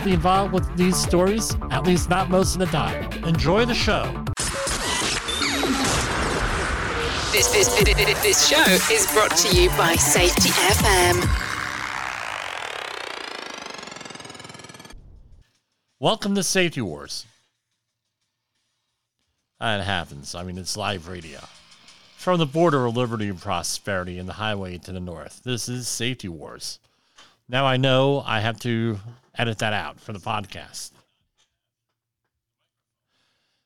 directly involved with these stories, at least not most of the time. Enjoy the show. This, this, this, this show is brought to you by Safety FM. Welcome to Safety Wars. That happens. I mean, it's live radio. From the border of liberty and prosperity and the highway to the north, this is Safety Wars. Now I know I have to edit that out for the podcast.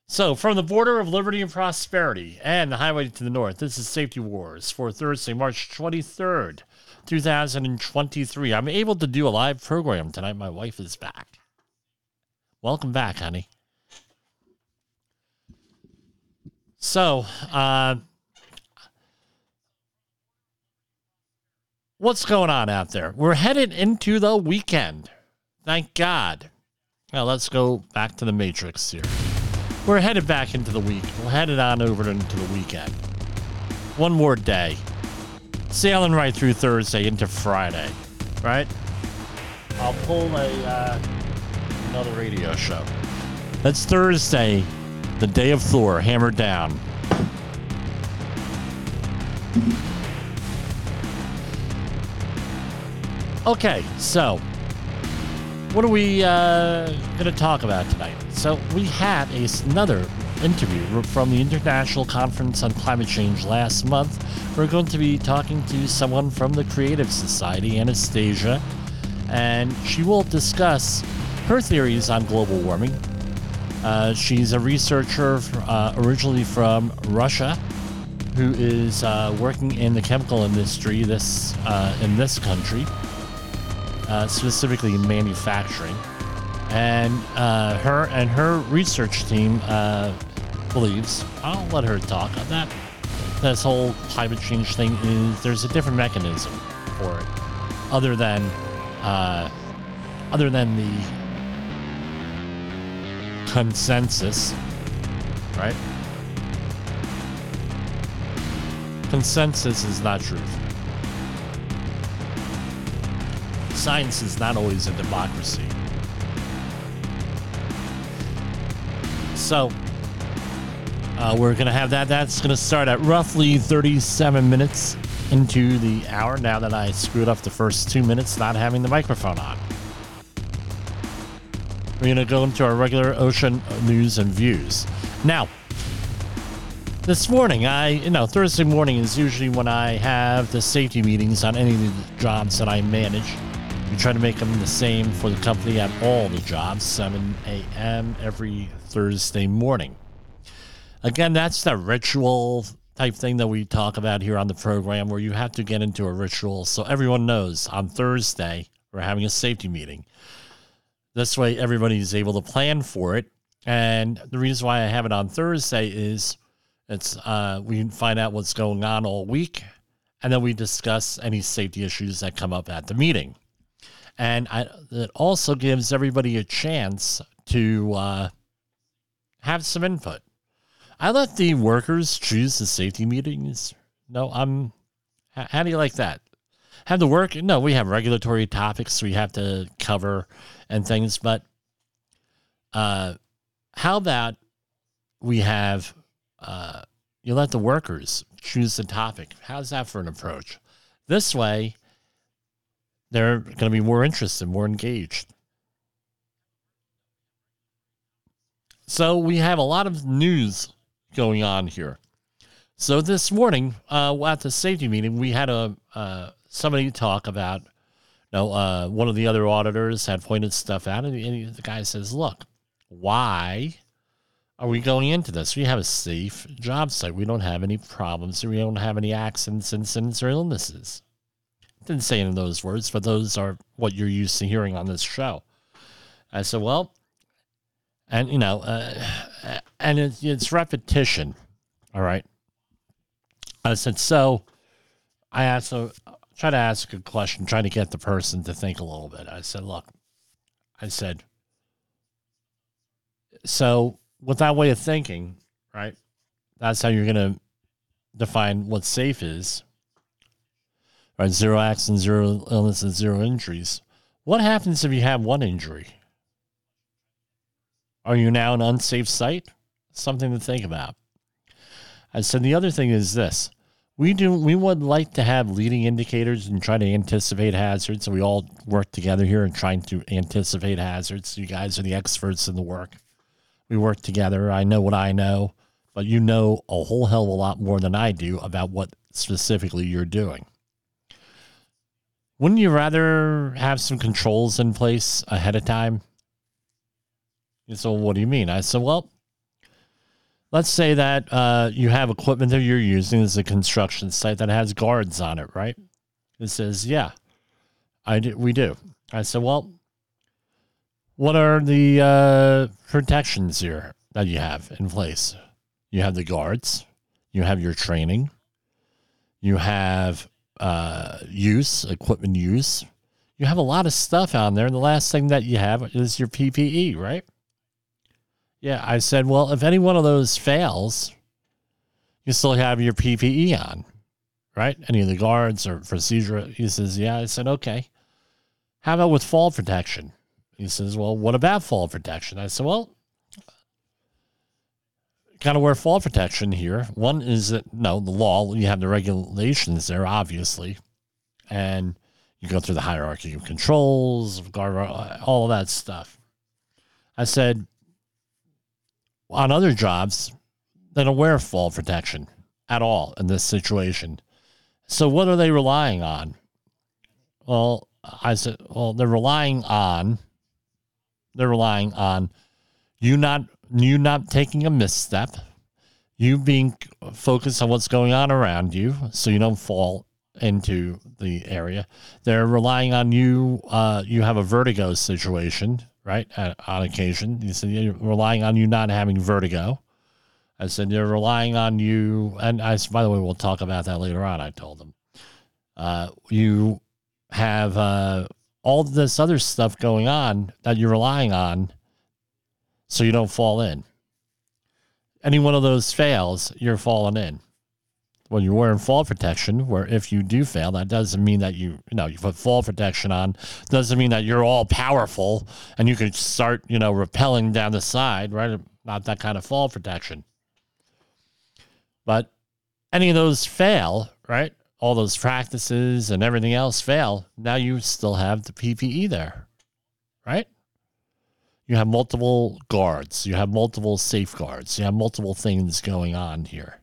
So, from the border of liberty and prosperity and the highway to the north, this is Safety Wars for Thursday, March 23rd, 2023. I'm able to do a live program tonight. My wife is back. Welcome back, honey. So, uh, what's going on out there? We're headed into the weekend. Thank God. Now let's go back to the Matrix here. We're headed back into the week. We're headed on over into the weekend. One more day. Sailing right through Thursday into Friday, right? I'll pull a uh, another radio show. That's Thursday, the day of Thor, hammered down. Okay, so what are we uh, going to talk about tonight? So, we had a, another interview from the International Conference on Climate Change last month. We're going to be talking to someone from the Creative Society, Anastasia, and she will discuss her theories on global warming. Uh, she's a researcher uh, originally from Russia who is uh, working in the chemical industry this uh, in this country uh, specifically in manufacturing. And uh, her and her research team uh, believes I'll let her talk on that. This whole climate change thing is there's a different mechanism for it, other than uh, other than the consensus, right? Consensus is not truth. Science is not always a democracy. So, uh, we're going to have that. That's going to start at roughly 37 minutes into the hour now that I screwed up the first two minutes not having the microphone on. We're going to go into our regular ocean news and views. Now, this morning, I, you know, Thursday morning is usually when I have the safety meetings on any of the jobs that I manage. We try to make them the same for the company at all the jobs, 7 a.m. every Thursday morning. Again, that's the ritual type thing that we talk about here on the program where you have to get into a ritual so everyone knows on Thursday we're having a safety meeting. This way, everybody is able to plan for it. And the reason why I have it on Thursday is it's uh, we find out what's going on all week, and then we discuss any safety issues that come up at the meeting and I, it also gives everybody a chance to uh, have some input. I let the workers choose the safety meetings. No, I'm. How do you like that? Have the work? No, we have regulatory topics we have to cover and things, but uh, how about we have uh, you let the workers choose the topic? How's that for an approach? This way, they're going to be more interested, more engaged. So we have a lot of news going on here. So this morning uh, at the safety meeting, we had a uh, somebody talk about. You know, uh, one of the other auditors had pointed stuff out, and, and the guy says, "Look, why are we going into this? We have a safe job site. We don't have any problems. We don't have any accidents, incidents, or illnesses." Didn't say any of those words, but those are what you're used to hearing on this show. I said, well, and you know, uh, and it's, it's repetition. All right. I said, so I asked, so try to ask a question, trying to get the person to think a little bit. I said, look, I said, so with that way of thinking, right? That's how you're going to define what safe is, right? Zero accidents, zero illnesses, zero injuries. What happens if you have one injury? Are you now an unsafe site? Something to think about. I said the other thing is this. We do we would like to have leading indicators and try to anticipate hazards. So we all work together here and trying to anticipate hazards. You guys are the experts in the work. We work together. I know what I know, but you know a whole hell of a lot more than I do about what specifically you're doing. Wouldn't you rather have some controls in place ahead of time? So what do you mean? I said, well, let's say that uh, you have equipment that you're using as a construction site that has guards on it, right? It says, yeah, I do, we do. I said, well, what are the uh, protections here that you have in place? You have the guards, you have your training, you have uh, use, equipment use. You have a lot of stuff on there. And the last thing that you have is your PPE, right? Yeah, I said, well, if any one of those fails, you still have your PPE on, right? Any of the guards or procedure. He says, yeah. I said, okay. How about with fall protection? He says, well, what about fall protection? I said, well, kind of wear fall protection here. One is that, no, the law, you have the regulations there, obviously. And you go through the hierarchy of controls, all that stuff. I said, on other jobs, they don't wear fall protection at all in this situation. So what are they relying on? Well, I said, well, they're relying on they're relying on you not you not taking a misstep, you being focused on what's going on around you, so you don't fall into the area. They're relying on you. Uh, you have a vertigo situation, right? At, on occasion, you said you're relying on you not having vertigo. I said they're relying on you, and I. By the way, we'll talk about that later on. I told them, uh, you have uh, all this other stuff going on that you're relying on, so you don't fall in. Any one of those fails, you're falling in when you're wearing fall protection, where if you do fail, that doesn't mean that you, you know, you put fall protection on, doesn't mean that you're all powerful and you can start, you know, rappelling down the side, right? Not that kind of fall protection. But any of those fail, right? All those practices and everything else fail. Now you still have the PPE there, right? You have multiple guards, you have multiple safeguards, you have multiple things going on here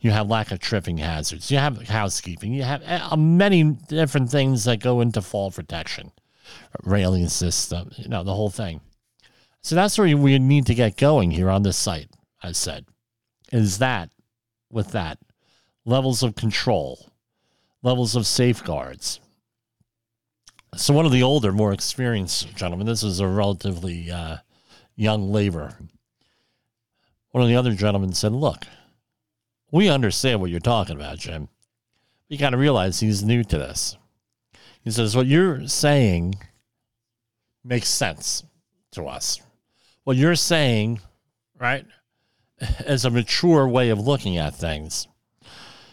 you have lack of tripping hazards, you have housekeeping, you have uh, many different things that go into fall protection, railing system, you know, the whole thing. So that's where we need to get going here on this site, I said, is that with that levels of control, levels of safeguards. So one of the older, more experienced gentlemen, this is a relatively uh, young labor. One of the other gentlemen said, Look, we understand what you're talking about, Jim. You got to realize he's new to this. He says, What you're saying makes sense to us. What you're saying, right, is a mature way of looking at things.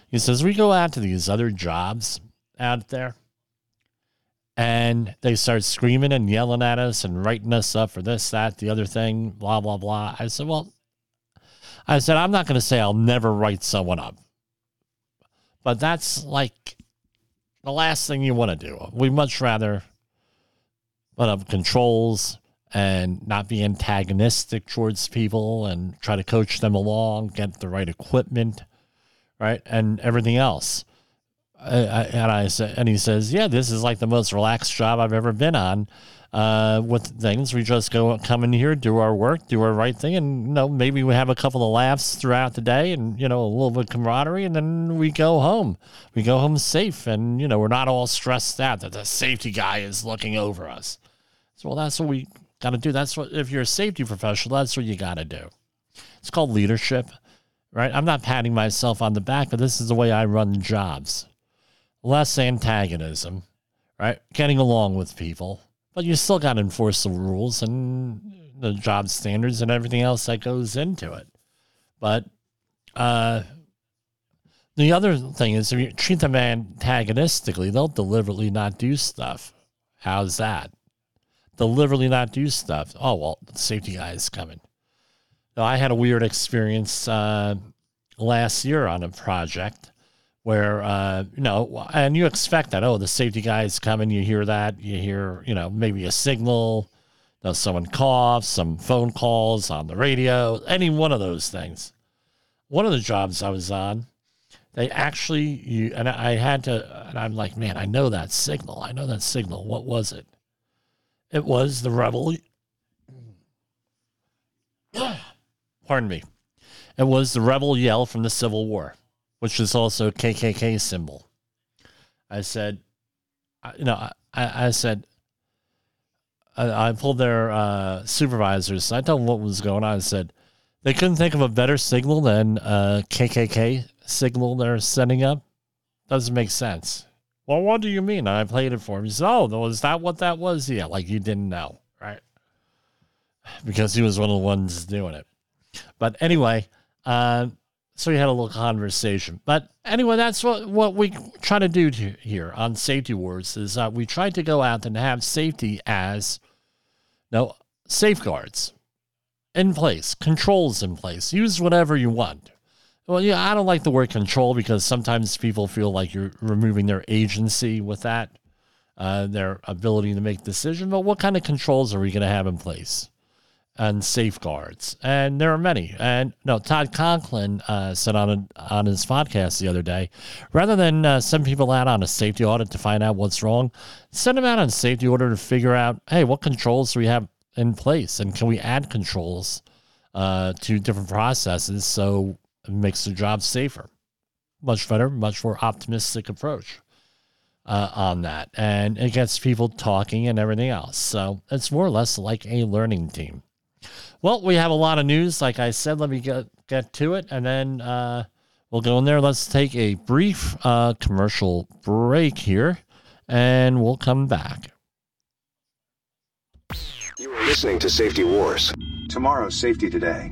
He says, We go out to these other jobs out there and they start screaming and yelling at us and writing us up for this, that, the other thing, blah, blah, blah. I said, Well, I said, I'm not going to say I'll never write someone up, but that's like the last thing you want to do. We much rather put up controls and not be antagonistic towards people and try to coach them along, get the right equipment, right, and everything else. I, I, and I said, and he says, "Yeah, this is like the most relaxed job I've ever been on." uh, with things. We just go come in here, do our work, do our right thing, and you know maybe we have a couple of laughs throughout the day, and you know a little bit of camaraderie, and then we go home. We go home safe, and you know we're not all stressed out that the safety guy is looking over us. So well, that's what we Got to do that's what if you're a safety professional, that's what you got to do. It's called leadership, right? I'm not patting myself on the back, but this is the way I run jobs. Less antagonism, right? Getting along with people, but you still got to enforce the rules and the job standards and everything else that goes into it. But uh, the other thing is, if you treat them antagonistically, they'll deliberately not do stuff. How's that? Deliberately not do stuff. Oh, well, the safety guy is coming. Now, I had a weird experience uh, last year on a project where, uh, you know, and you expect that, oh, the safety guy is coming. You hear that. You hear, you know, maybe a signal. You know, someone coughs, some phone calls on the radio, any one of those things. One of the jobs I was on, they actually you and I had to and I'm like, man, I know that signal. I know that signal. What was it? It was the rebel. Pardon me. It was the rebel yell from the Civil War, which is also a KKK symbol. I said, you know, I, I said, I, I pulled their uh, supervisors. I told them what was going on. I said, they couldn't think of a better signal than uh, KKK signal they're setting up doesn't make sense. Well, what do you mean? I played it for him. He said, Oh, was that what that was? Yeah, like you didn't know, right? Because he was one of the ones doing it. But anyway, uh, so we had a little conversation. But anyway, that's what, what we try to do to, here on Safety Wars is uh, we try to go out and have safety as no safeguards in place, controls in place. Use whatever you want. Well, yeah, I don't like the word control because sometimes people feel like you're removing their agency with that, uh, their ability to make decisions. But what kind of controls are we going to have in place? And safeguards, and there are many. And no, Todd Conklin uh, said on a, on his podcast the other day, rather than uh, send people out on a safety audit to find out what's wrong, send them out on a safety order to figure out, hey, what controls do we have in place, and can we add controls uh, to different processes so it makes the job safer. Much better, much more optimistic approach uh, on that. And it gets people talking and everything else. So it's more or less like a learning team. Well, we have a lot of news. Like I said, let me get, get to it and then uh, we'll go in there. Let's take a brief uh, commercial break here and we'll come back. You are listening to Safety Wars. Tomorrow's Safety Today.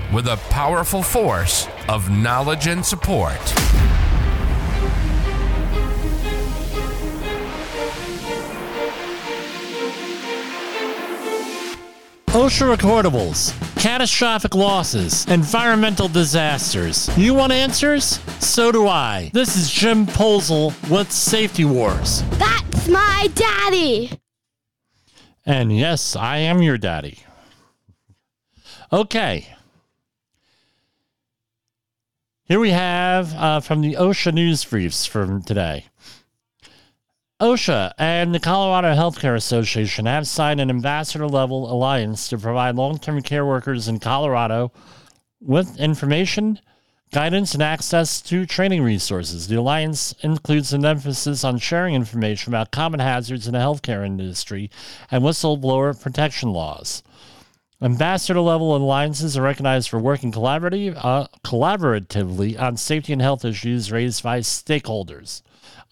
with a powerful force of knowledge and support. OSHA recordables, catastrophic losses, environmental disasters. You want answers? So do I. This is Jim Poesl with Safety Wars. That's my daddy. And yes, I am your daddy. Okay. Here we have uh, from the OSHA news briefs from today. OSHA and the Colorado Healthcare Association have signed an ambassador level alliance to provide long term care workers in Colorado with information, guidance, and access to training resources. The alliance includes an emphasis on sharing information about common hazards in the healthcare industry and whistleblower protection laws. Ambassador level alliances are recognized for working collaboratively, uh, collaboratively on safety and health issues raised by stakeholders.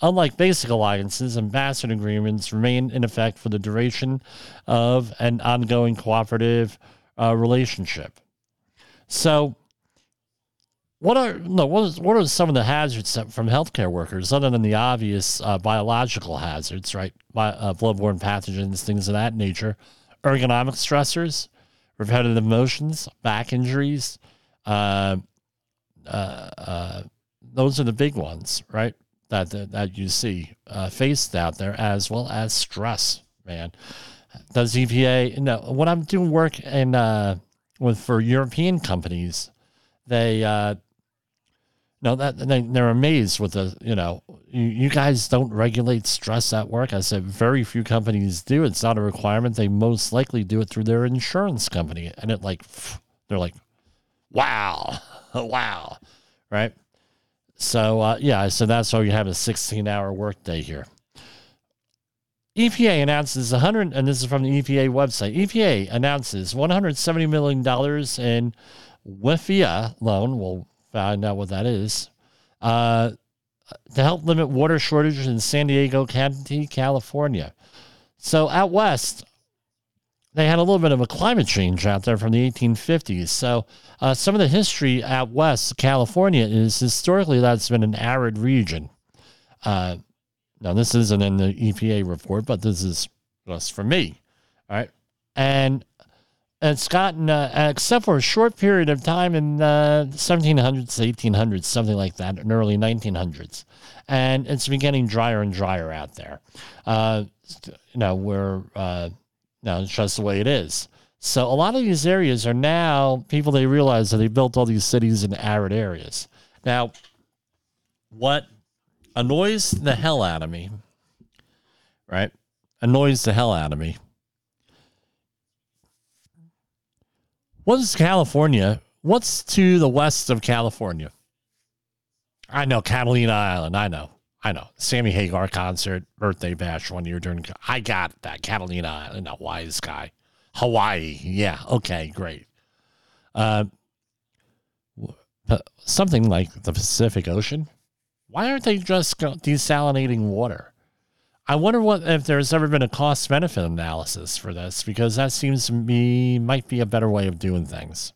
Unlike basic alliances, ambassador agreements remain in effect for the duration of an ongoing cooperative uh, relationship. So, what are no what, is, what are some of the hazards from healthcare workers other than the obvious uh, biological hazards, right? Bi- uh, bloodborne pathogens, things of that nature, ergonomic stressors, repetitive motions, back injuries. Uh, uh, uh, those are the big ones, right? That that, that you see uh, faced out there, as well as stress. Man, does EPA? No, when I'm doing work in with for European companies, they no, that they, they're amazed with the, you know, you, guys don't regulate stress at work. I said very few companies do. It's not a requirement. They most likely do it through their insurance company. And it like, they're like, wow, wow, right? So, uh, yeah, so that's why you have a 16 hour workday here. EPA announces 100, and this is from the EPA website. EPA announces $170 million in WIFIA loan. We'll find out what that is. Uh, to help limit water shortages in San Diego County, California. So out west, they had a little bit of a climate change out there from the 1850s. So uh, some of the history out west, California, is historically that's been an arid region. Uh, now this isn't in the EPA report, but this is just for me. All right, and it's gotten, uh, except for a short period of time in the uh, 1700s, 1800s, something like that, in early 1900s. And it's been getting drier and drier out there. Uh, you know, we're, uh, no, it's just the way it is. So a lot of these areas are now people they realize that they built all these cities in arid areas. Now, what annoys the hell out of me, right? Annoys the hell out of me What's California? What's to the west of California? I know Catalina Island. I know. I know. Sammy Hagar concert, birthday bash one year during. I got that. Catalina Island, Hawaii guy. Hawaii. Yeah. Okay. Great. Uh, something like the Pacific Ocean. Why aren't they just desalinating water? I wonder what if there's ever been a cost benefit analysis for this because that seems to me might be a better way of doing things.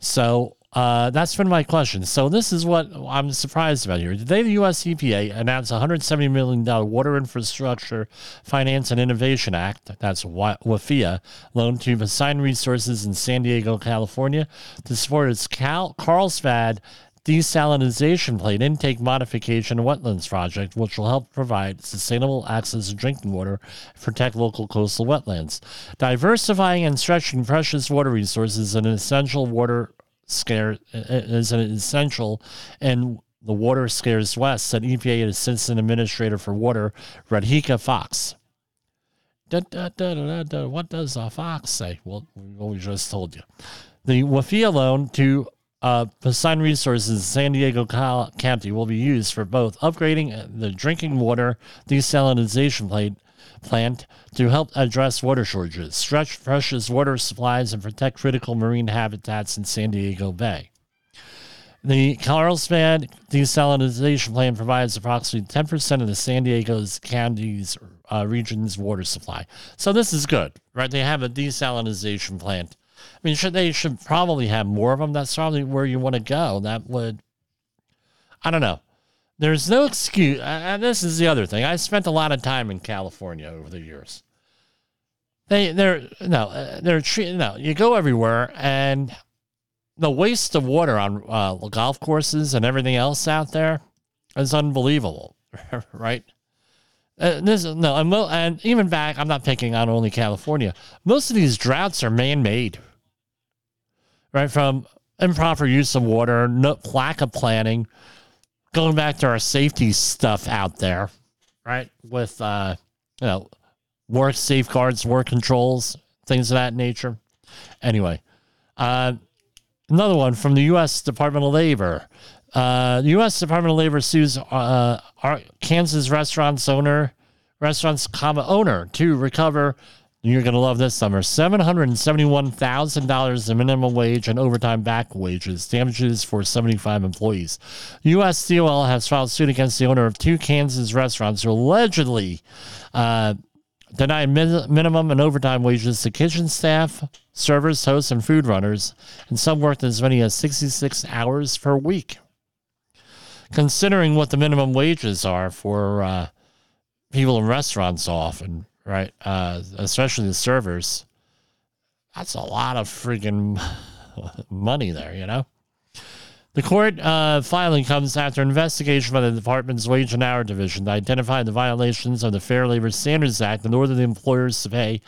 So uh, that's been my question. So this is what I'm surprised about here. Today, the U.S. EPA announced a $170 million Water Infrastructure Finance and Innovation Act, that's WIFIA, loan to Poseidon Resources in San Diego, California, to support its Cal- Carlsbad desalination plant intake modification and wetlands project, which will help provide sustainable access to drinking water and protect local coastal wetlands. Diversifying and stretching precious water resources is an essential water scare is an essential and the water scarce west, said EPA Assistant Administrator for Water, Radhika Fox. Da, da, da, what does a fox say? Well, we just told you. The WIFIA loan to uh, Poseidon Resources in San Diego County will be used for both upgrading the drinking water desalination plant, plant to help address water shortages, stretch precious water supplies, and protect critical marine habitats in San Diego Bay. The Carlsbad desalination plant provides approximately 10% of the San Diego's county's uh, region's water supply. So this is good, right? They have a desalination plant mean, should they should probably have more of them? That's probably where you want to go. That would, I don't know. There's no excuse. And this is the other thing. I spent a lot of time in California over the years. They, they're no, uh, they're treating no. You go everywhere, and the waste of water on uh, golf courses and everything else out there is unbelievable, right? Uh, this no, and, and even back, I'm not picking on only California. Most of these droughts are man-made right? From improper use of water, no, lack of planning, going back to our safety stuff out there, right? With, uh, you know, work safeguards, work controls, things of that nature. Anyway, uh, another one from the U.S. Department of Labor. Uh, the U.S. Department of Labor sues uh, Kansas restaurants owner, restaurants comma owner to recover You're going to love this summer. $771,000 in minimum wage and overtime back wages, damages for 75 employees. U.S. Steel has filed suit against the owner of two Kansas restaurants who allegedly uh, denied min- minimum and overtime wages to kitchen staff, servers, hosts, and food runners, and some worked as many as 66 hours per week. Considering what the minimum wages are for uh, people in restaurants often, right? Uh, especially the servers. That's a lot of freaking money there, you know? The court uh, filing comes after investigation by the department's Wage and Hour Division that identified the violations of the Fair Labor Standards Act in order the employers to pay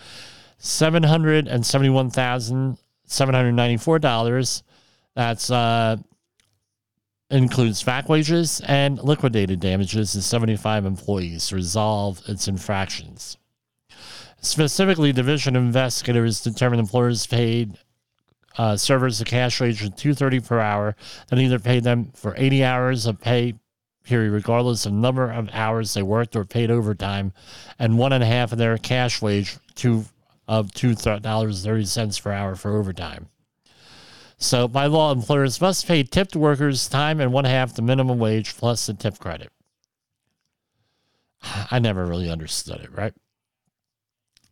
$771,794. That's uh, includes back wages and liquidated damages to 75 employees to resolve its infractions. Specifically, division investigators determined employers paid uh, servers a cash wage of 230 per hour, then either paid them for 80 hours of pay period, regardless of number of hours they worked or paid overtime, and one and a half of their cash wage to of two dollars thirty cents per hour for overtime. So by law, employers must pay tipped workers time and one half the minimum wage plus the tip credit. I never really understood it, right?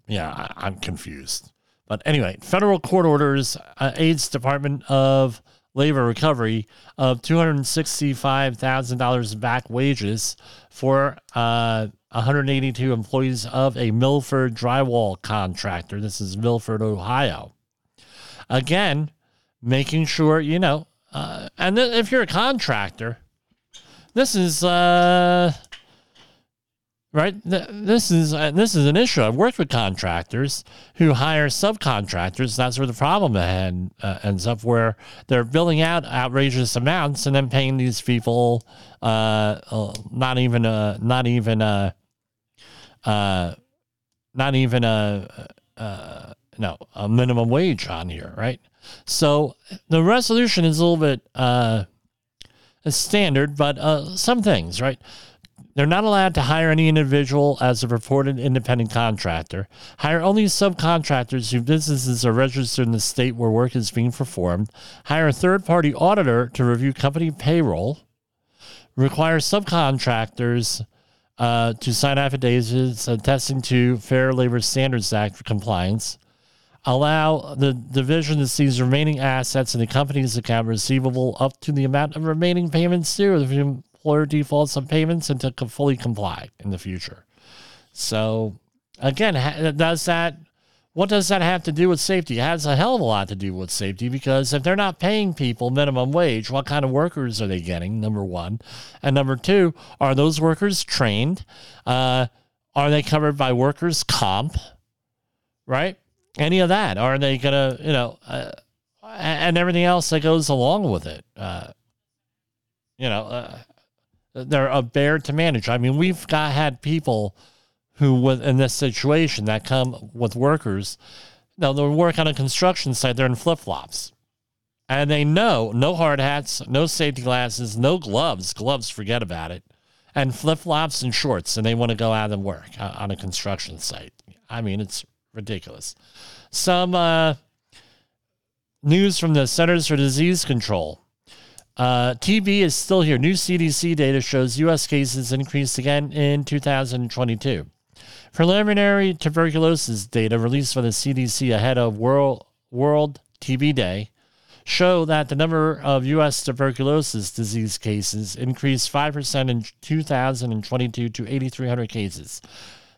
Yeah, I, I'm confused. But anyway, federal court orders uh, aids Department of Labor recovery of $265,000 back wages for uh, 182 employees of a Milford drywall contractor. This is Milford, Ohio. Again, making sure, you know, uh, and th- if you're a contractor, this is uh, right? This is uh, this is an issue. I've worked with contractors who hire subcontractors. That's where the problem uh, ends up, where they're billing out outrageous amounts and then paying these people uh, uh not even a not even a uh, not even a uh, no a minimum wage on here, right? So the resolution is a little bit standard, but some things, right? They're not allowed to hire any individual as a reported independent contractor. Hire only subcontractors whose businesses are registered in the state where work is being performed. Hire a third party auditor to review company payroll. Require subcontractors uh, to sign affidavits attesting to Fair Labor Standards Act compliance. Allow the division to seize remaining assets in the company's account receivable up to the amount of remaining payments due employer defaults on payments and to fully comply in the future. So, again, does that what does that have to do with safety? It has a hell of a lot to do with safety because if they're not paying people minimum wage, what kind of workers are they getting? Number one. And number two, are those workers trained? Uh, are they covered by workers' comp? Right? Any of that? Are they going to, you know, uh, and everything else that goes along with it? Uh, you know, uh, they're a bear to manage. I mean, we've got had people who was in this situation that come with workers. Now they work on a construction site. They're in flip flops, and they know no hard hats, no safety glasses, no gloves. Gloves, forget about it. And flip flops and shorts, and they want to go out and work on a construction site. I mean, it's ridiculous. Some uh, news from the Centers for Disease Control. Uh, TB is still here. New CDC data shows U.S. cases increased again in 2022. Preliminary tuberculosis data released by the CDC ahead of World, World TB Day show that the number of U.S. tuberculosis disease cases increased 5% in 2022 to 8,300 cases.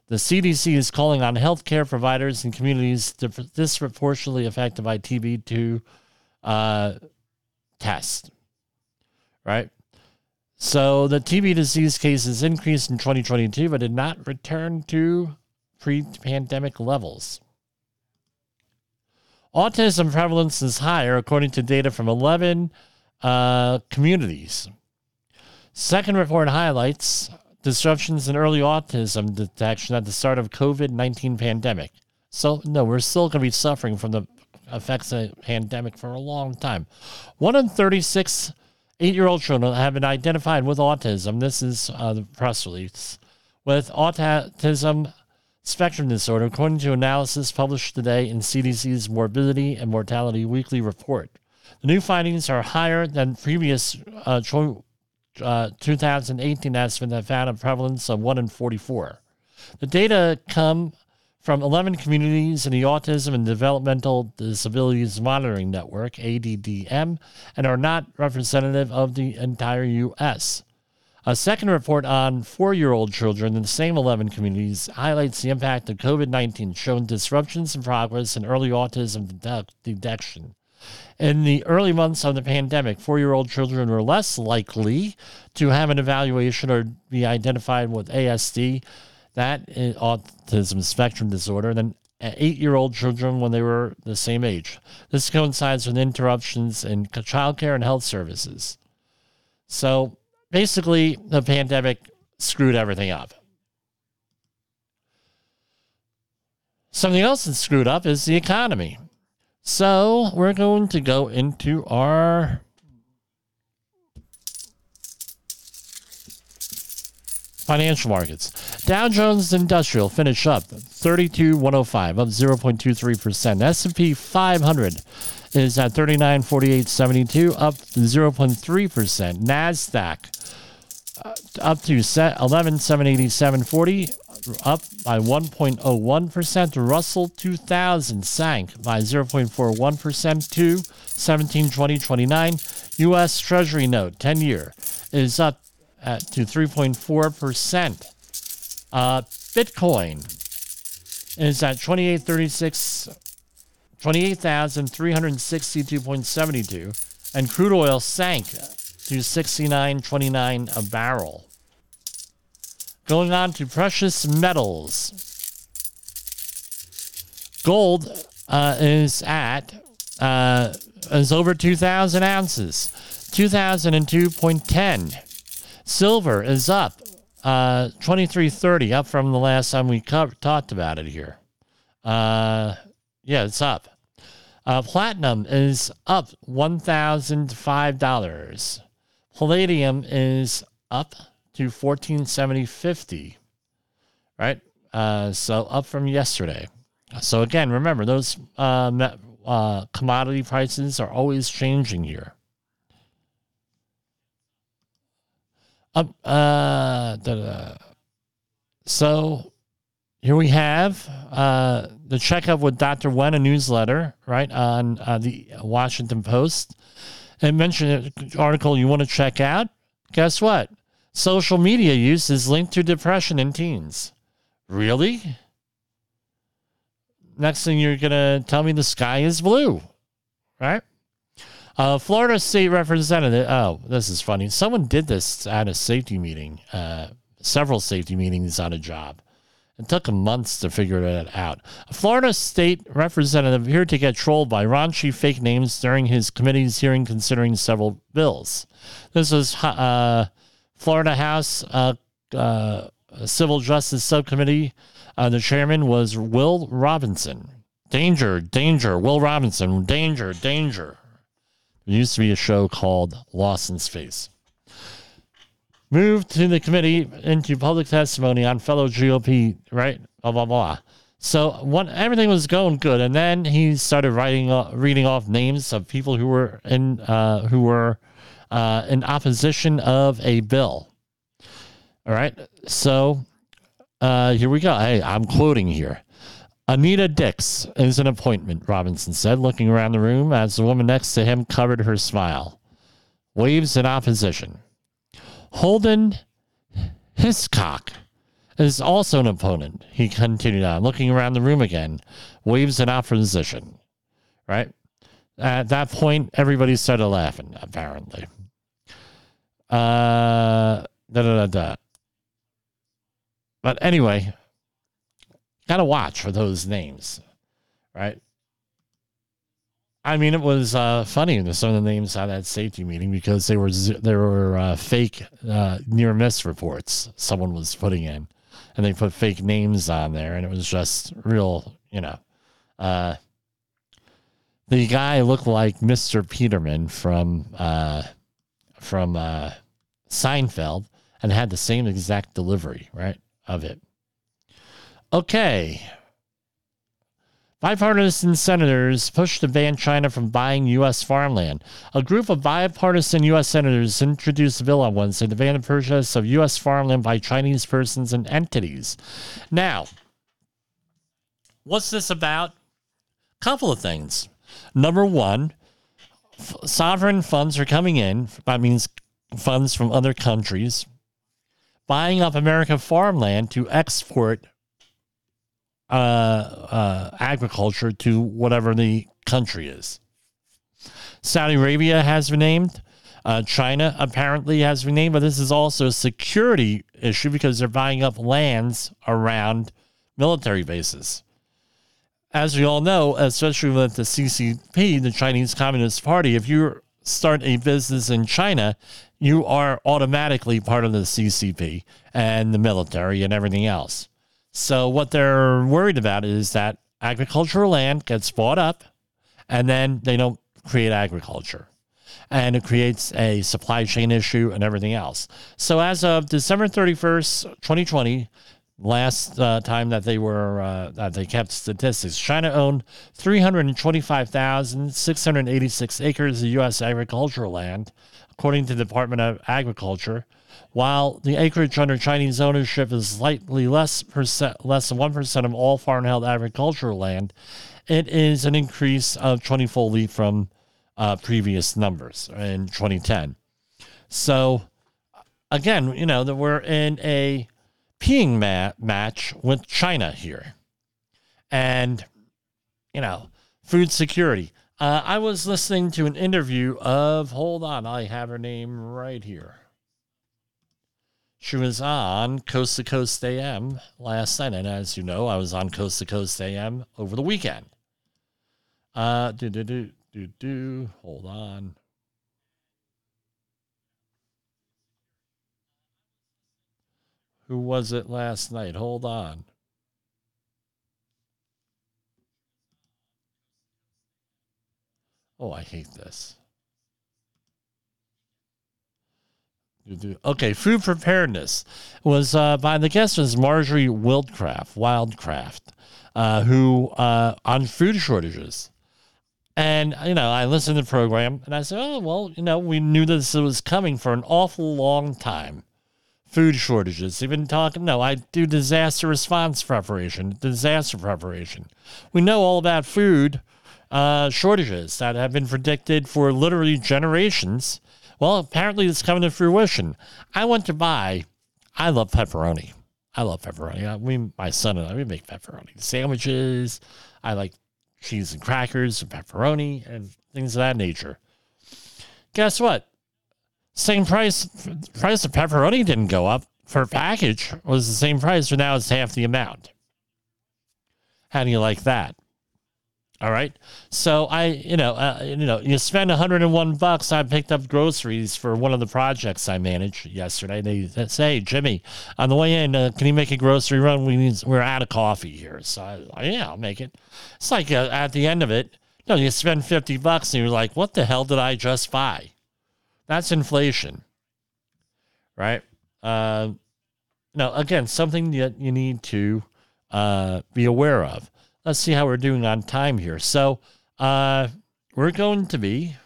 The CDC is calling on healthcare providers and communities disproportionately affected by TB to uh, test right? So the TB disease cases increased in 2022, but did not return to pre pandemic levels. Autism prevalence is higher, according to data from 11 uh, communities. Second report highlights disruptions in early autism detection at the start of COVID-19 pandemic. So no, we're still going to be suffering from the effects of the pandemic for a long time. One in 36 eight year old children have been identified with autism. This is uh, the press release. With autism spectrum disorder, according to analysis published today in CDC's Morbidity and Mortality Weekly Report. The new findings are higher than previous uh, uh, 2018 estimate that found a prevalence of 1 in 44. The data come from 11 communities in the Autism and Developmental Disabilities Monitoring Network, ADDM, and are not representative of the entire U.S. A second report on four year old children in the same 11 communities highlights the impact of COVID 19, showing disruptions in progress in early autism detection. In the early months of the pandemic, four year old children were less likely to have an evaluation or be identified with ASD that autism spectrum disorder than eight year old children when they were the same age. This coincides with interruptions in childcare and health services. So basically, the pandemic screwed everything up. Something else that screwed up is the economy. So we're going to go into our Financial markets. Dow Jones Industrial finished up 32,105, up 0.23%. S&P 500 is at 3948.72, up 0.3%. Nasdaq uh, up to 11,787.40, up by 1.01%. Russell 2000 sank by 0.41% to 1720.29. U.S. Treasury note 10 year is up at, to 3.4%. Uh, Bitcoin is at 2836 28,362.72 and crude oil sank to 69.29 a barrel. Going on to precious metals. Gold uh, is at uh, is over 2,000 ounces, 2,002.10. Silver is up uh, 2330, up from the last time we co- talked about it here. Uh, yeah, it's up. Uh, platinum is up $1,005. Palladium is up to 1470.50, right? Uh, so up from yesterday. So again, remember those uh, uh, commodity prices are always changing here. Um, uh, da, da. So here we have uh, the checkup with Dr. Wen, a newsletter, right, on uh, the Washington Post. It mentioned an article you want to check out. Guess what? Social media use is linked to depression in teens. Really? Next thing you're going to tell me the sky is blue, right? Uh, Florida State Representative. Oh, this is funny. Someone did this at a safety meeting, uh, several safety meetings on a job. It took them months to figure it out. A Florida State Representative appeared to get trolled by raunchy fake names during his committee's hearing considering several bills. This was uh, Florida House uh, uh, Civil Justice Subcommittee. Uh, the chairman was Will Robinson. Danger, danger, Will Robinson, danger, danger. There used to be a show called Lost in Space. Moved to the committee into public testimony on fellow GOP, right? Blah, blah, blah. So one, everything was going good, and then he started writing, uh, reading off names of people who were in, uh, who were uh, in opposition of a bill. All right, so uh, here we go. Hey, I'm quoting here. Anita Dix is an appointment, Robinson said, looking around the room as the woman next to him covered her smile. Waves in opposition. Holden Hiscock is also an opponent, he continued on, looking around the room again. Waves in opposition. Right? At that point, everybody started laughing, apparently. Uh, da da da da. But anyway, got to watch for those names, right? I mean, it was uh, funny some of the names on that safety meeting because they were there were uh, fake uh, near miss reports someone was putting in, and they put fake names on there, and it was just real, you know. Uh, the guy looked like Mr. Peterman from uh, from uh, Seinfeld and had the same exact delivery, right, of it. Okay. Bipartisan senators push to ban China from buying U.S. farmland. A group of bipartisan U.S. senators introduced a bill on Wednesday to ban the purchase of U.S. farmland by Chinese persons and entities. Now, what's this about? A Couple of things. Number one, f- sovereign funds are coming in. That means funds from other countries buying up American farmland to export uh, uh, agriculture to whatever the country is. Saudi Arabia has been named. Uh, China apparently has been named, but this is also a security issue because they're buying up lands around military bases. As we all know, especially with the CCP, the Chinese Communist Party, if you start a business in China, you are automatically part of the CCP and the military and everything else. So what they're worried about is that agricultural land gets bought up and then they don't create agriculture. And it creates a supply chain issue and everything else. So as of December 31st, 2020, last uh, time that they were uh, that they kept statistics, China owned 325,686 acres of U.S. agricultural land, according to the Department of Agriculture. While the acreage under Chinese ownership is slightly less percent, less than one percent of all foreign-held agricultural land, it is an increase of 20 leap from uh, previous numbers in 2010. So, again, you know that we're in a peeing ma- match with China here, and you know, food security. Uh, I was listening to an interview of. Hold on, I have her name right here. She was on Coast to Coast AM last night, and as you know, I was on Coast to Coast AM over the weekend. Uh, do do do do do. Hold on. Who was it last night? Hold on. Oh, I hate this. Okay, food preparedness was uh, by the guest was Marjory Wildcraft, Wildcraft, uh, who uh, on food shortages. And you know, I listened to the program and I said, "Oh well, you know, we knew this was coming for an awful long time. Food shortages. They've been talking. No, I do disaster response preparation, disaster preparation. We know all about food uh, shortages that have been predicted for literally generations." Well, apparently it's coming to fruition. I went to buy, I love pepperoni. I love pepperoni. Uh, We, my son and I, we make pepperoni sandwiches. I like cheese and crackers and pepperoni and things of that nature. Guess what? Same price, price of pepperoni didn't go up. For a package was the same price, but now it's half the amount. How do you like that? All right. So I, you know, uh, you know, you spend 101 bucks. I picked up groceries for one of the projects I managed yesterday. They say, hey, Jimmy, on the way in, uh, can you make a grocery run? We need, we're out of coffee here. So I, yeah, I'll make it. It's like uh, at the end of it, no, you spend 50 bucks and you're like, what the hell did I just buy? That's inflation, right? Uh, no, again, something that you need to uh, be aware of let's see how we're doing on time here. So uh, we're going to be.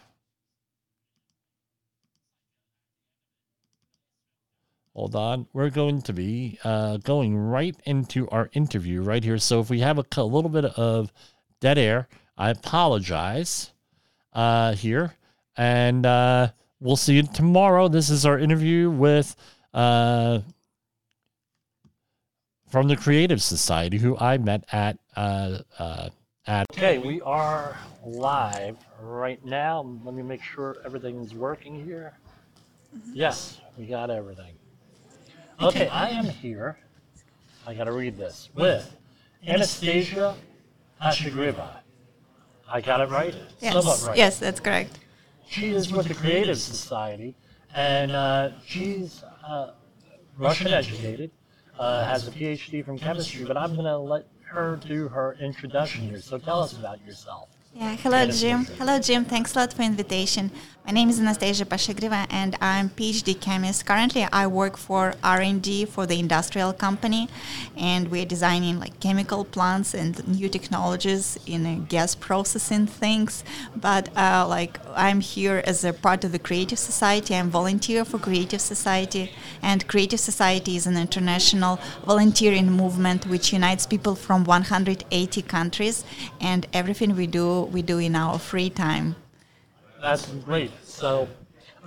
Hold on. We're going to be uh, going right into our interview right here. So if we have a, a little bit of dead air, I apologize uh, here. And uh, we'll see you tomorrow. This is our interview with uh, from the Creative Society, who I met at uh, uh, at. Okay, we are live right now. Let me make sure everything's working here. Yes, we got everything. Okay, I am here. I got to read this with Anastasia Ashigriba. I got it right. Yes, right. yes, that's correct. She is with the Creative Society, and uh, she's uh, Russian educated, uh, has a PhD from chemistry. But I'm going to let her do her introduction here. So tell us about yourself. Yeah, hello, Jim. Hello, Jim. Thanks a lot for invitation. My name is Anastasia Pashigreva, and I'm PhD chemist. Currently, I work for R&D for the industrial company, and we're designing like chemical plants and new technologies in uh, gas processing things. But uh, like I'm here as a part of the Creative Society. I'm volunteer for Creative Society, and Creative Society is an international volunteering movement which unites people from 180 countries, and everything we do, we do in our free time. That's great. So,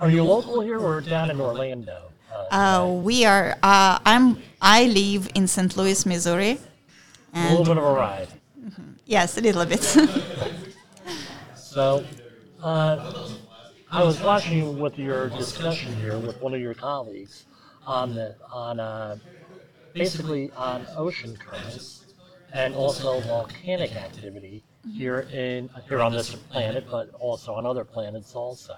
are you local here or down in Orlando? Uh, we are. Uh, I'm. I live in St. Louis, Missouri. a little bit of a ride. yes, a little bit. So, uh, I was watching with your discussion here with one of your colleagues on the on uh, basically on ocean currents and also volcanic activity here in here on this planet, but also on other planets also.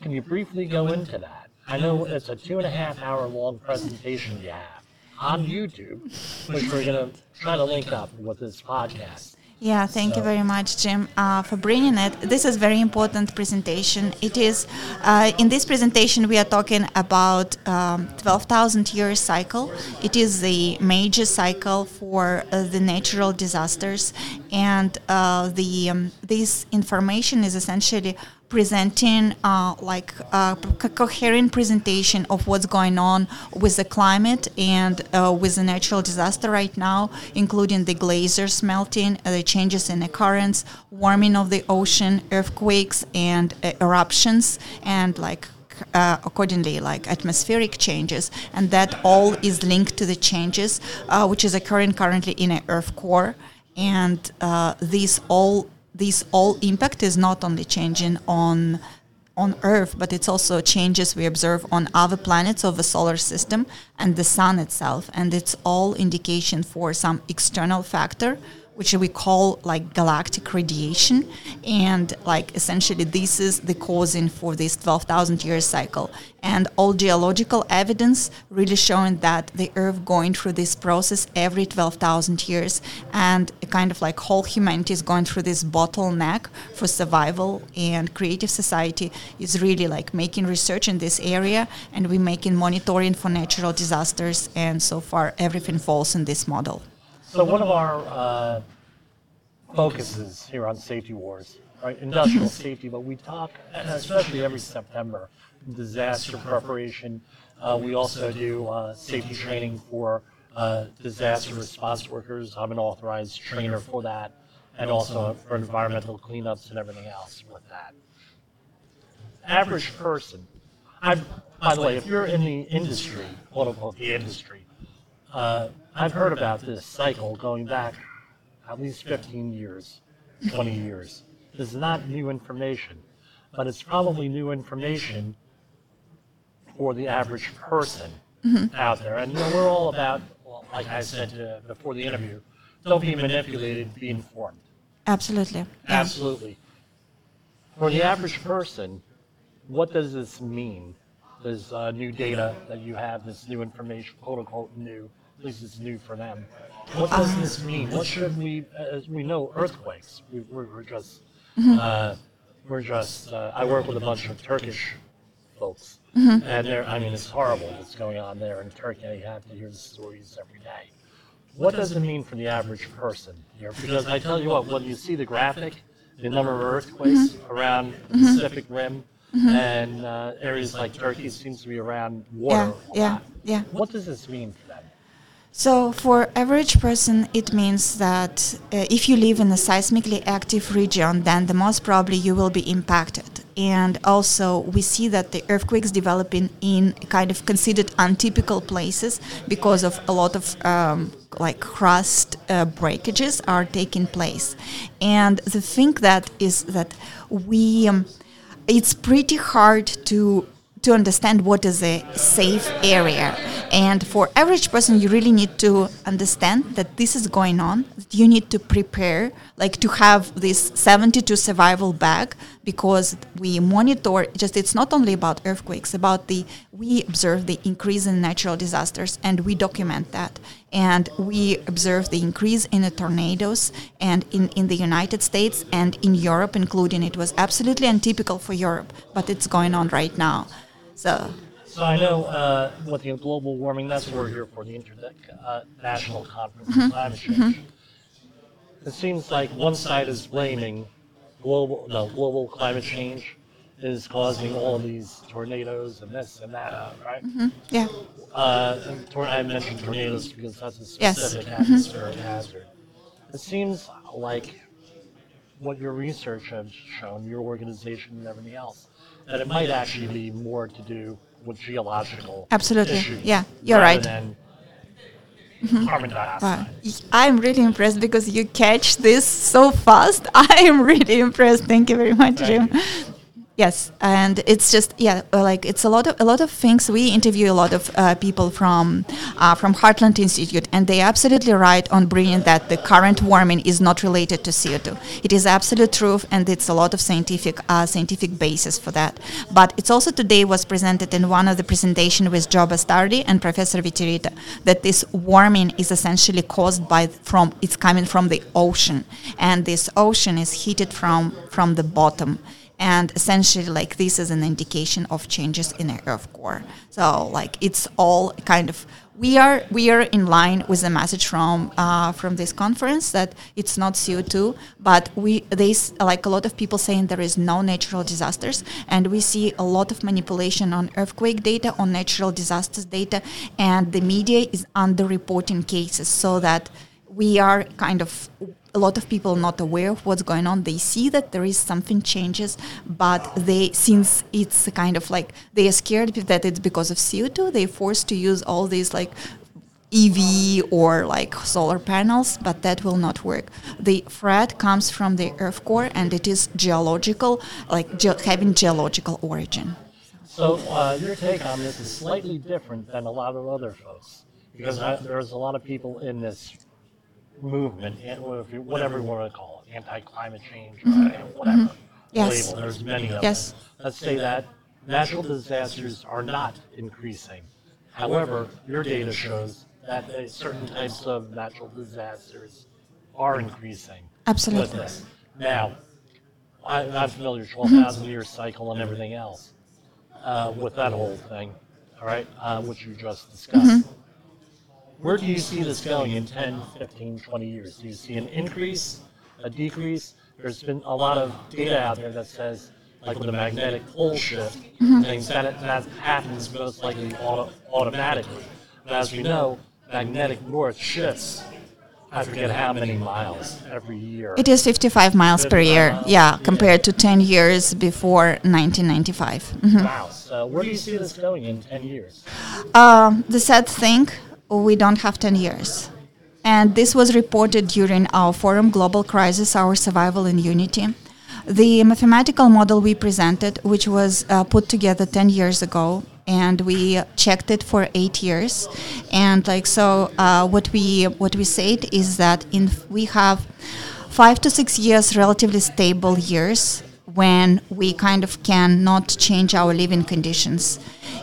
Can you briefly go into that? I know it's a two and a half hour long presentation you have on YouTube, which we're going to try to link up with this podcast. Yeah, thank you very much, Jim, uh, for bringing it. This is very important presentation. It is uh, in this presentation we are talking about um, 12,000 year cycle. It is the major cycle for uh, the natural disasters, and uh, the um, this information is essentially presenting uh, like a coherent presentation of what's going on with the climate and uh, with the natural disaster right now, including the glaciers melting, uh, the changes in the currents, warming of the ocean, earthquakes, and uh, eruptions, and like uh, accordingly like atmospheric changes. And that all is linked to the changes uh, which is occurring currently in a earth core. And uh, these all this all impact is not only changing on on earth but it's also changes we observe on other planets of the solar system and the sun itself. And it's all indication for some external factor which we call like galactic radiation. And like essentially this is the causing for this 12,000 year cycle. And all geological evidence really showing that the earth going through this process every 12,000 years. And a kind of like whole humanity is going through this bottleneck for survival. And creative society is really like making research in this area. And we're making monitoring for natural disasters. And so far everything falls in this model So one of our uh, focuses here on Safety Wars, right, industrial safety, but we talk, especially every September, disaster preparation. Uh, we also do uh, safety training for uh, disaster response workers. I'm an authorized trainer for that, and also for environmental cleanups and everything else with that. Average person. I, by the way, if you're in the industry, quote unquote, the industry, uh, I've heard about this cycle going back at least 15 years, 20 years. This is not new information, but it's probably new information for the average person out there. And you know, we're all about, well, like I said uh, before the interview, don't be manipulated, be informed. absolutely yeah. Absolutely. For the average person, what does this mean? This uh, new data that you have, this new information, quote unquote new, at least it's new for them. What does this mean? What should we, as we know, earthquakes, we, we're, we're just, uh, we're just, uh, I work with a bunch of Turkish folks. And they're, I mean, it's horrible what's going on there in Turkey. I have to hear the stories every day. What does it mean for the average person here? Because I tell you what, when you see the graphic, the number of earthquakes around the Pacific Rim and uh, areas like Turkey seems to be around water. a yeah, yeah. What does this mean? So, for average person, it means that uh, if you live in a seismically active region, then the most probably you will be impacted. And also, we see that the earthquakes developing in kind of considered untypical places because of a lot of um, like crust uh, breakages are taking place. And the thing that is that we, um, it's pretty hard to to understand what is a safe area And for average person, you really need to understand that this is going on. You need to prepare, like to have this 72 survival bag, because we monitor. Just it's not only about earthquakes, about the we observe the increase in natural disasters, and we document that. And we observe the increase in the tornadoes, and in in the United States and in Europe, including it was absolutely untypical for Europe, but it's going on right now. So So I know uh, with the global warming, that's what we're here for, the International Conference on Climate Change. It seems like one side is blaming global, no, global climate change is causing all these tornadoes and this and that, uh, right? yeah. Uh, and tor- I mentioned tornadoes because that's a Yes. specific atmospheric hazard. It seems like what your research has shown, your organization and everything else, that it might actually be more to do with geological Absolutely. issues Yeah, you're right. Carbon dioxide. Wow. I'm really impressed because you catch this so fast. I am really impressed. Thank you very much, Thank Jim. Yes, and it's just yeah, uh, like it's a lot of a lot of things. We interview a lot of uh, people from uh, from Heartland Institute, and they absolutely right on bringing that the current warming is not related to CO2. It is absolute truth, and it's a lot of scientific uh, scientific basis for that. But it's also today was presented in one of the presentation with Joe Bastardi and Professor Viterito that this warming is essentially caused by from it's coming from the ocean, and this ocean is heated from from the bottom and essentially like this is an indication of changes in the earth core. So like it's all kind of we are we are in line with the message from uh, from this conference that it's not CO2 but we there's like a lot of people saying there is no natural disasters and we see a lot of manipulation on earthquake data on natural disasters data and the media is underreporting cases so that we are kind of a lot of people not aware of what's going on they see that there is something changes but they since it's kind of like they are scared that it's because of co2 they're forced to use all these like EV or like solar panels, but that will not work. The threat comes from the earth core and it is geological, like ge- having geological origin. So uh, your take on this is slightly different than a lot of other folks because I, there's a lot of people in this movement, and if you- whatever you want to call it, anti-climate change, or whatever Yes. label. There's many of Yes. them. Let's say that natural disasters are not increasing. However, your data shows that certain types of natural disasters are increasing. Absolutely. With this. Now, I, I'm familiar with 12,000 year cycle and everything else uh, with that whole thing, all right, uh, which you just discussed. Where do you see this going in 10, 15, 20 years? Do you see an increase, a decrease? There's been a lot of data out there that says, like with the magnetic pole shift, things that, it- that happens most likely auto, automatically. But as we know, magnetic north shifts, I forget how many miles every year. It is 55 miles per 55 year, miles, yeah, compared to 10 years before 1995. Mhm. Wow. So where do you see this going in 10 years? Um, the sad thing, we don't have 10 years. And this was reported during our forum Global Crisis Our Survival in Unity. The mathematical model we presented, which was uh, put together 10 years ago, and we checked it for eight years. And like so, uh, what we what we said is that in we have five to six years relatively stable years when we kind of cannot change our living conditions.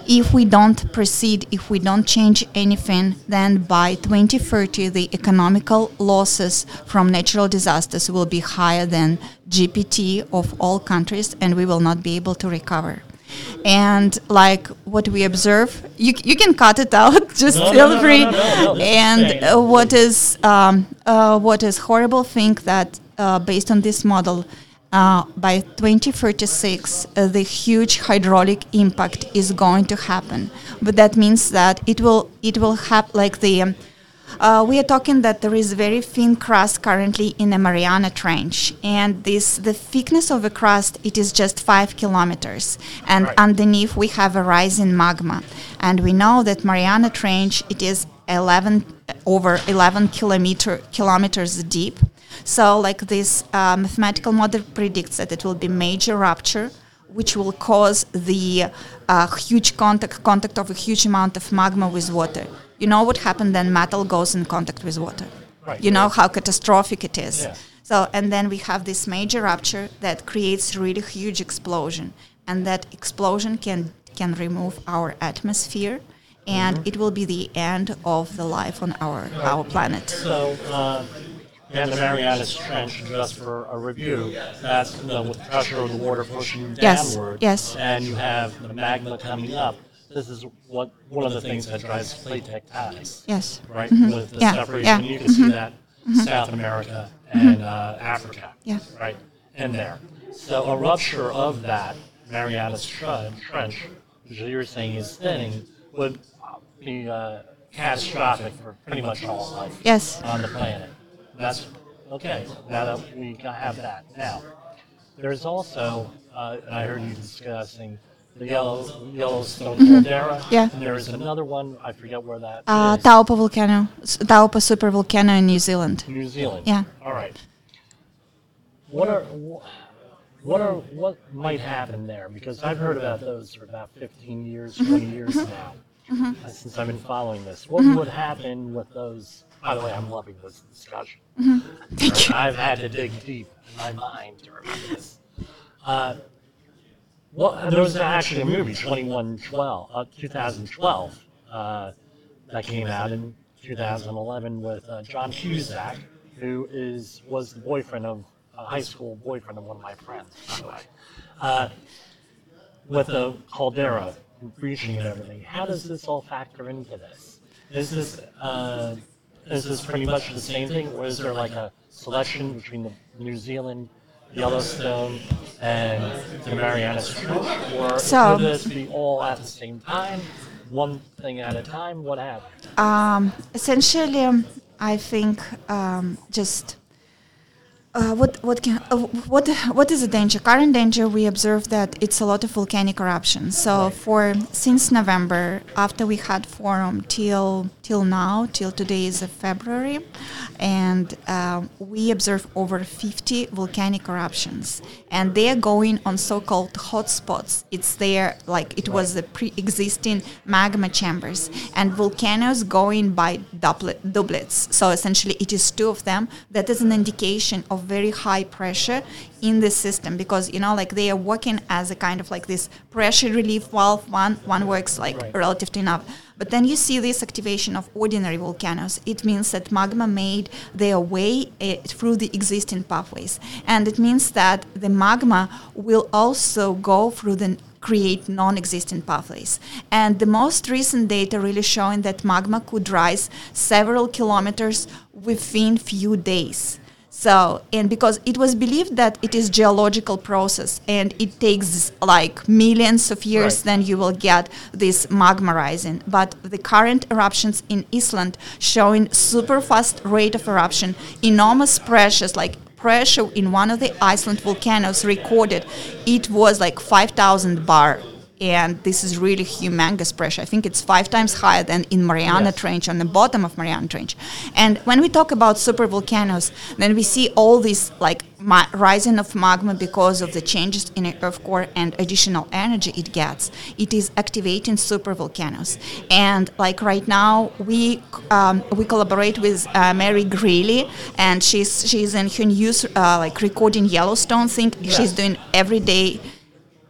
If we don't proceed, if we don't change anything, then by 2030, the economical losses from natural disasters will be higher than GDP of all countries, and we will not be able to recover. And like what we observe, you, you can cut it out. Just No, feel no, free. no, no, no, this is and uh, what is um, uh, what is horrible thing that uh, based on this model uh, by 2036 uh, the huge hydraulic impact is going to happen but that means that it will it will happen like the um, uh, we are talking that there is very thin crust currently in the Mariana Trench, and this the thickness of the crust it is just five kilometers, and Right. underneath we have a rising magma, and we know that Mariana Trench it is 11 over 11 kilometer kilometers deep. So, like this uh, mathematical model predicts that it will be major rupture which will cause the uh, huge contact contact of a huge amount of magma with water. You know what happened then? Metal goes in contact with water. Right. You know how catastrophic it is. Yeah. So, and then we have this major rupture that creates really huge explosion, and that explosion can can remove our atmosphere, and Mm-hmm. it will be the end of the life on our our planet. So, uh, have the Marianas Trench, just for a review, that's you know, with pressure of the water pushing Yes, downward. yes. And you have the magma coming up. This is what one of the things that drives plate tectonics. Yes. Right? With the Yeah, separation. yeah, you can see that South America and uh, Africa. Yeah. Right? In there. So a rupture of that Marianas Tre- Trench, which you're saying is thinning, would be uh, catastrophic for pretty much all life Yes. on the planet. That's okay. Now that we have that, now there's also uh, I heard you discussing the yellow Yellowstone caldera. Mm-hmm. Yeah. And there's another one. I forget where that Uh, is. Taupo volcano, s- Taupo super volcano in New Zealand. New Zealand. Yeah. All right. What are wh- what are what might happen there? Because I've heard about those for about 15 years, Mm-hmm. 20 years now, uh, since I've been following this. What would happen with those? By the way, I'm loving this discussion. Mm-hmm. Thank you. I've had to dig deep in my mind to remember this. Uh, well, there was actually a movie, 2112, uh, 2012, uh, that came out in 2011 with uh, John Cusack, who is was the boyfriend of a high school boyfriend of one of my friends, by the way. Uh, with the caldera breaching and everything, how does this all factor into this? Is this uh, is this pretty much the same thing, or is there like a selection between the New Zealand, Yellowstone, and the Marianas Trench, or So- would this be all at the same time, one thing at a time? What happened? Um, essentially, um, I think um, just uh, what what can uh, what what is the danger? Current danger, we observe that it's a lot of volcanic eruptions. So for since November, after we had forum till till now, till today is February, and uh, we observe over 50 volcanic eruptions, and they are going on so-called hotspots. It's there like it was the pre-existing magma chambers, and volcanoes going by doublet, doublets. So essentially, it is two of them. That is an indication of very high pressure in the system because you know, like they are working as a kind of like this pressure relief valve. One one works like Right. relative to enough. But then you see this activation of ordinary volcanoes. It means that magma made their way uh, through the existing pathways, and it means that the magma will also go through the create non-existent pathways. And the most recent data really showing that magma could rise several kilometers within few days. So, and because it was believed that it is geological process and it takes like millions of years, Right. then you will get this magma rising. But the current eruptions in Iceland showing super fast rate of eruption, enormous pressures like pressure in one of the Iceland volcanoes recorded, it was like 5,000 bar. And this is really humongous pressure. I think it's five times higher than in Mariana Yes. Trench, on the bottom of Mariana Trench. And when we talk about super volcanoes, then we see all this like ma- rising of magma because of the changes in the earth core and additional energy it gets. It is activating super volcanoes. And like right now, we um, we collaborate with uh, Mary Greeley, and she's she's in her news uh, like recording Yellowstone thing. She's doing everyday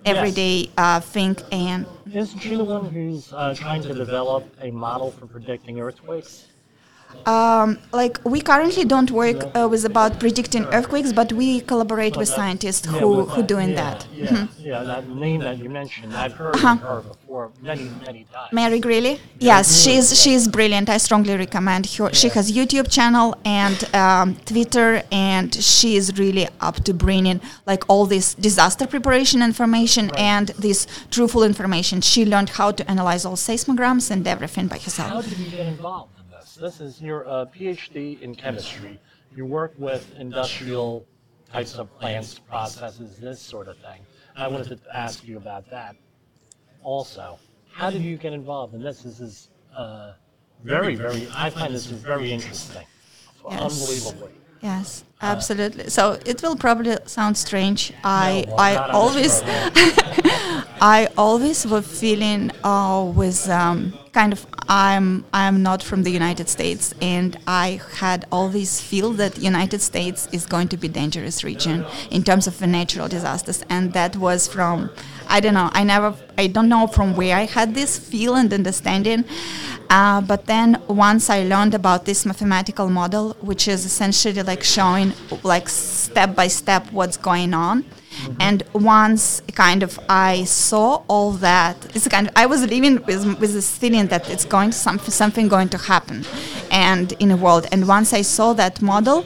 everyday uh, thing and Isn't she the one who's uh, trying to develop a model for predicting earthquakes? Um, like we currently don't work uh, with about predicting earthquakes, but we collaborate with scientists Yeah, who who doing yeah, that. Mm-hmm. Yeah, yeah, that name that you mentioned, I've heard Uh-huh. of her before many, many times. Mary Greeley, yes, she's she's brilliant. I strongly recommend her. She has YouTube channel and um, Twitter, and she is really up to bringing like all this disaster preparation information and this truthful information. She learned how to analyze all seismograms and everything by How herself. did you get involved in this? This is your uh, PhD in chemistry. You work with industrial types of plants, processes, this sort of thing. I wanted to ask you about that also. How did you get involved in this? This is uh, very, very, I find this is very interesting. Yes. Unbelievably. Yes, absolutely. So it will probably sound strange. I well, I not on this always. I always was feeling uh, with um, kind of I'm I'm not from the United States, and I had always feel that United States is going to be dangerous region in terms of natural disasters, and that was from I don't know I never I don't know from where I had this feel and understanding. Uh, but then once I learned about this mathematical model, which is essentially like showing like step by step what's going on, and once kind of I saw all that, it's kind of I was living with with this feeling that it's going to some, something going to happen, and in the world. And once I saw that model,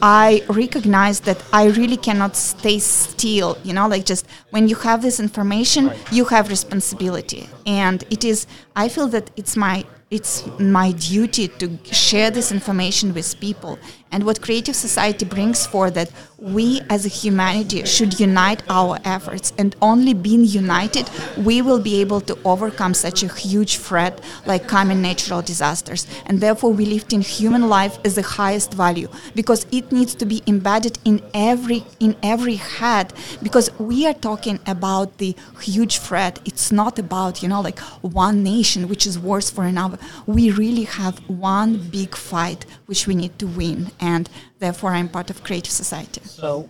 I recognized that I really cannot stay still. You know, like just when you have this information, you have responsibility, and it is. I feel that it's my it's my duty to share this information with people. And what Creative Society brings for that, we as a humanity should unite our efforts. And only being united, we will be able to overcome such a huge threat like common natural disasters. And therefore, we lift in human life as the highest value because it needs to be embedded in every in every head. Because we are talking about the huge threat. It's not about you know like one nation which is worse for another. We really have one big fight which we need to win and therefore I'm part of Creative Society. So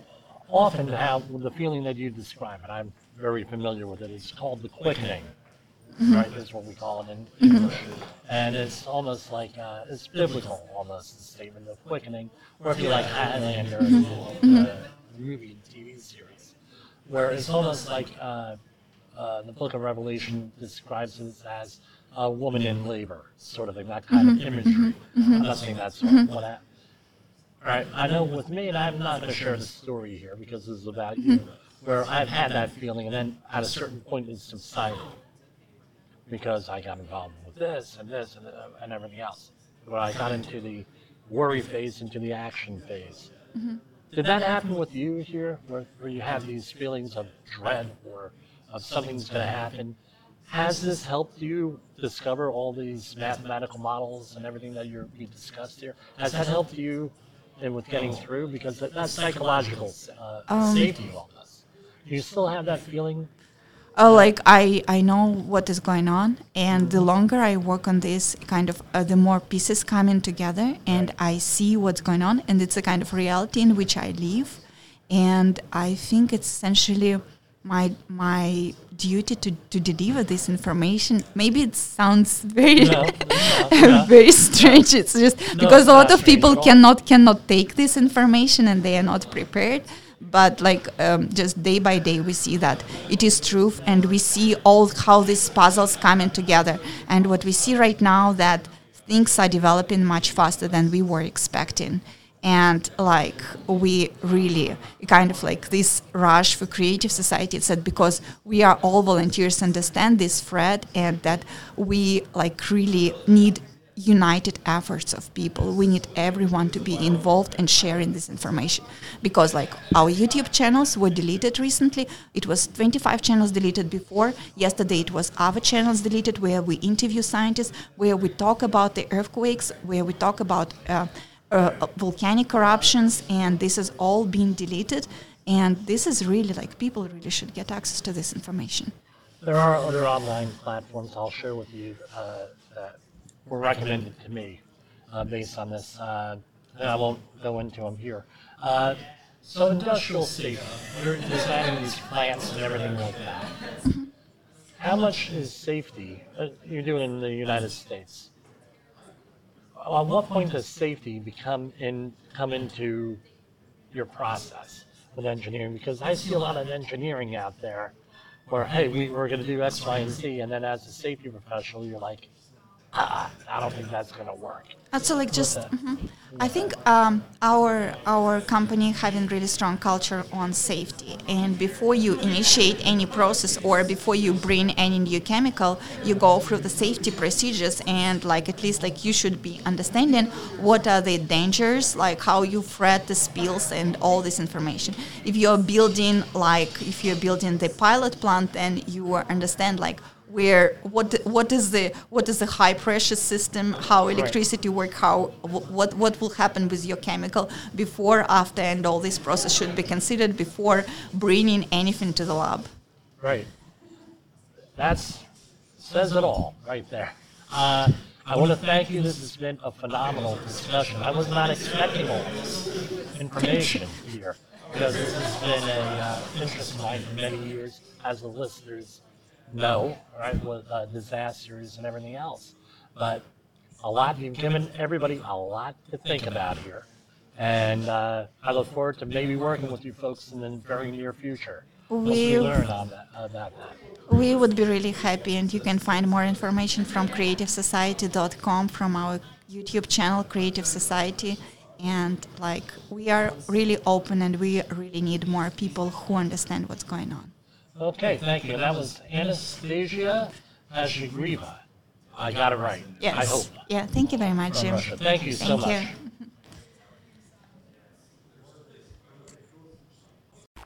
often how the feeling that you describe, and I'm very familiar with it, it's called the quickening. Mm-hmm. Right, is what we call it. In English, mm-hmm. and it's almost like uh, it's biblical, almost the statement of quickening, or if you like Highlander, mm-hmm. the movie and TV series, where it's almost like uh, uh, the Book of Revelation describes it as a woman in labor, sort of thing, that kind of imagery. I'm not saying that's what I, Right. I know with me, and I'm not going to share the story here because this is about you, where I've had that feeling, and then at a certain point it subsided because I got involved with this and this and, uh, and everything else. Where I got into the worry phase, into the action phase. Did that happen with you here, where, where you have these feelings of dread or of something's going to happen? Has this helped you discover all these mathematical models and everything that you're, you discussed here? Has that helped you in with getting through? Because that, that's psychological uh, safety wellness. Do you still have that feeling? Oh, like I, I know what is going on, and the longer I work on this, kind of, uh, the more pieces come in together, and I see what's going on, and it's a kind of reality in which I live, and I think it's essentially my my duty to, to deliver this information. Maybe it sounds very No, very strange. It's just No, because a lot of people strange at all. cannot cannot take this information and they are not prepared. But like um, just day by day, we see that it is true, and we see all how these puzzles coming together. And what we see right now that things are developing much faster than we were expecting. And like we really kind of like this rush for creative society it's that because we are all volunteers understand this threat and that we like really need united efforts of people. We need everyone to be involved and sharing this information because like our YouTube channels were deleted recently. It was 25 channels deleted before. Yesterday it was other channels deleted where we interview scientists, where we talk about the earthquakes, where we talk about uh, uh, volcanic eruptions, and this is all being deleted. And this is really like people really should get access to this information. There are other online platforms I'll share with you uh, that were recommended to me uh, based on this. Uh, and I won't go into them here. Uh, so industrial safety, you're designing these plants and everything like that. How much is safety? Uh, you're doing in the United States. At what point does safety become in come into your process with engineering? Because I see a lot of engineering out there where hey, we were going to do X, Y, and Z, and then as a safety professional, you're like, ah, I don't think that's going to work. Also, like just, mhm. I think um, our our company having really strong culture on safety. And before you initiate any process or before you bring any new chemical, you go through the safety procedures and like at least like you should be understanding what are the dangers, like how you threat the spills and all this information. If you're building like if you're building the pilot plant, then you understand like where what what is the what is the high pressure system, how electricity work, how what what will happen with your chemical before, after, and all this process should be considered before bringing anything to the lab. Right. That's says it all right there. Uh, I want to thank you. This has been a phenomenal discussion. I was not expecting all this information here because this has been a uh, interest of mine for many years, as the listeners know, right, with uh, disasters and everything else. But a lot you've given everybody a lot to think about here, and uh, I look forward to maybe working with you folks in the very near future. We We- learn on that, about that. We would be really happy, and you can find more information from creativesociety.com, from our YouTube channel, Creative Society. And like, we are really open, and we really need more people who understand what's going on. Okay, thank you. That was Anastasia Azhigriva. I got it right. Yes. I hope. Yeah. Thank you very much, From Jim. Russia. Thank you so Thank much. you.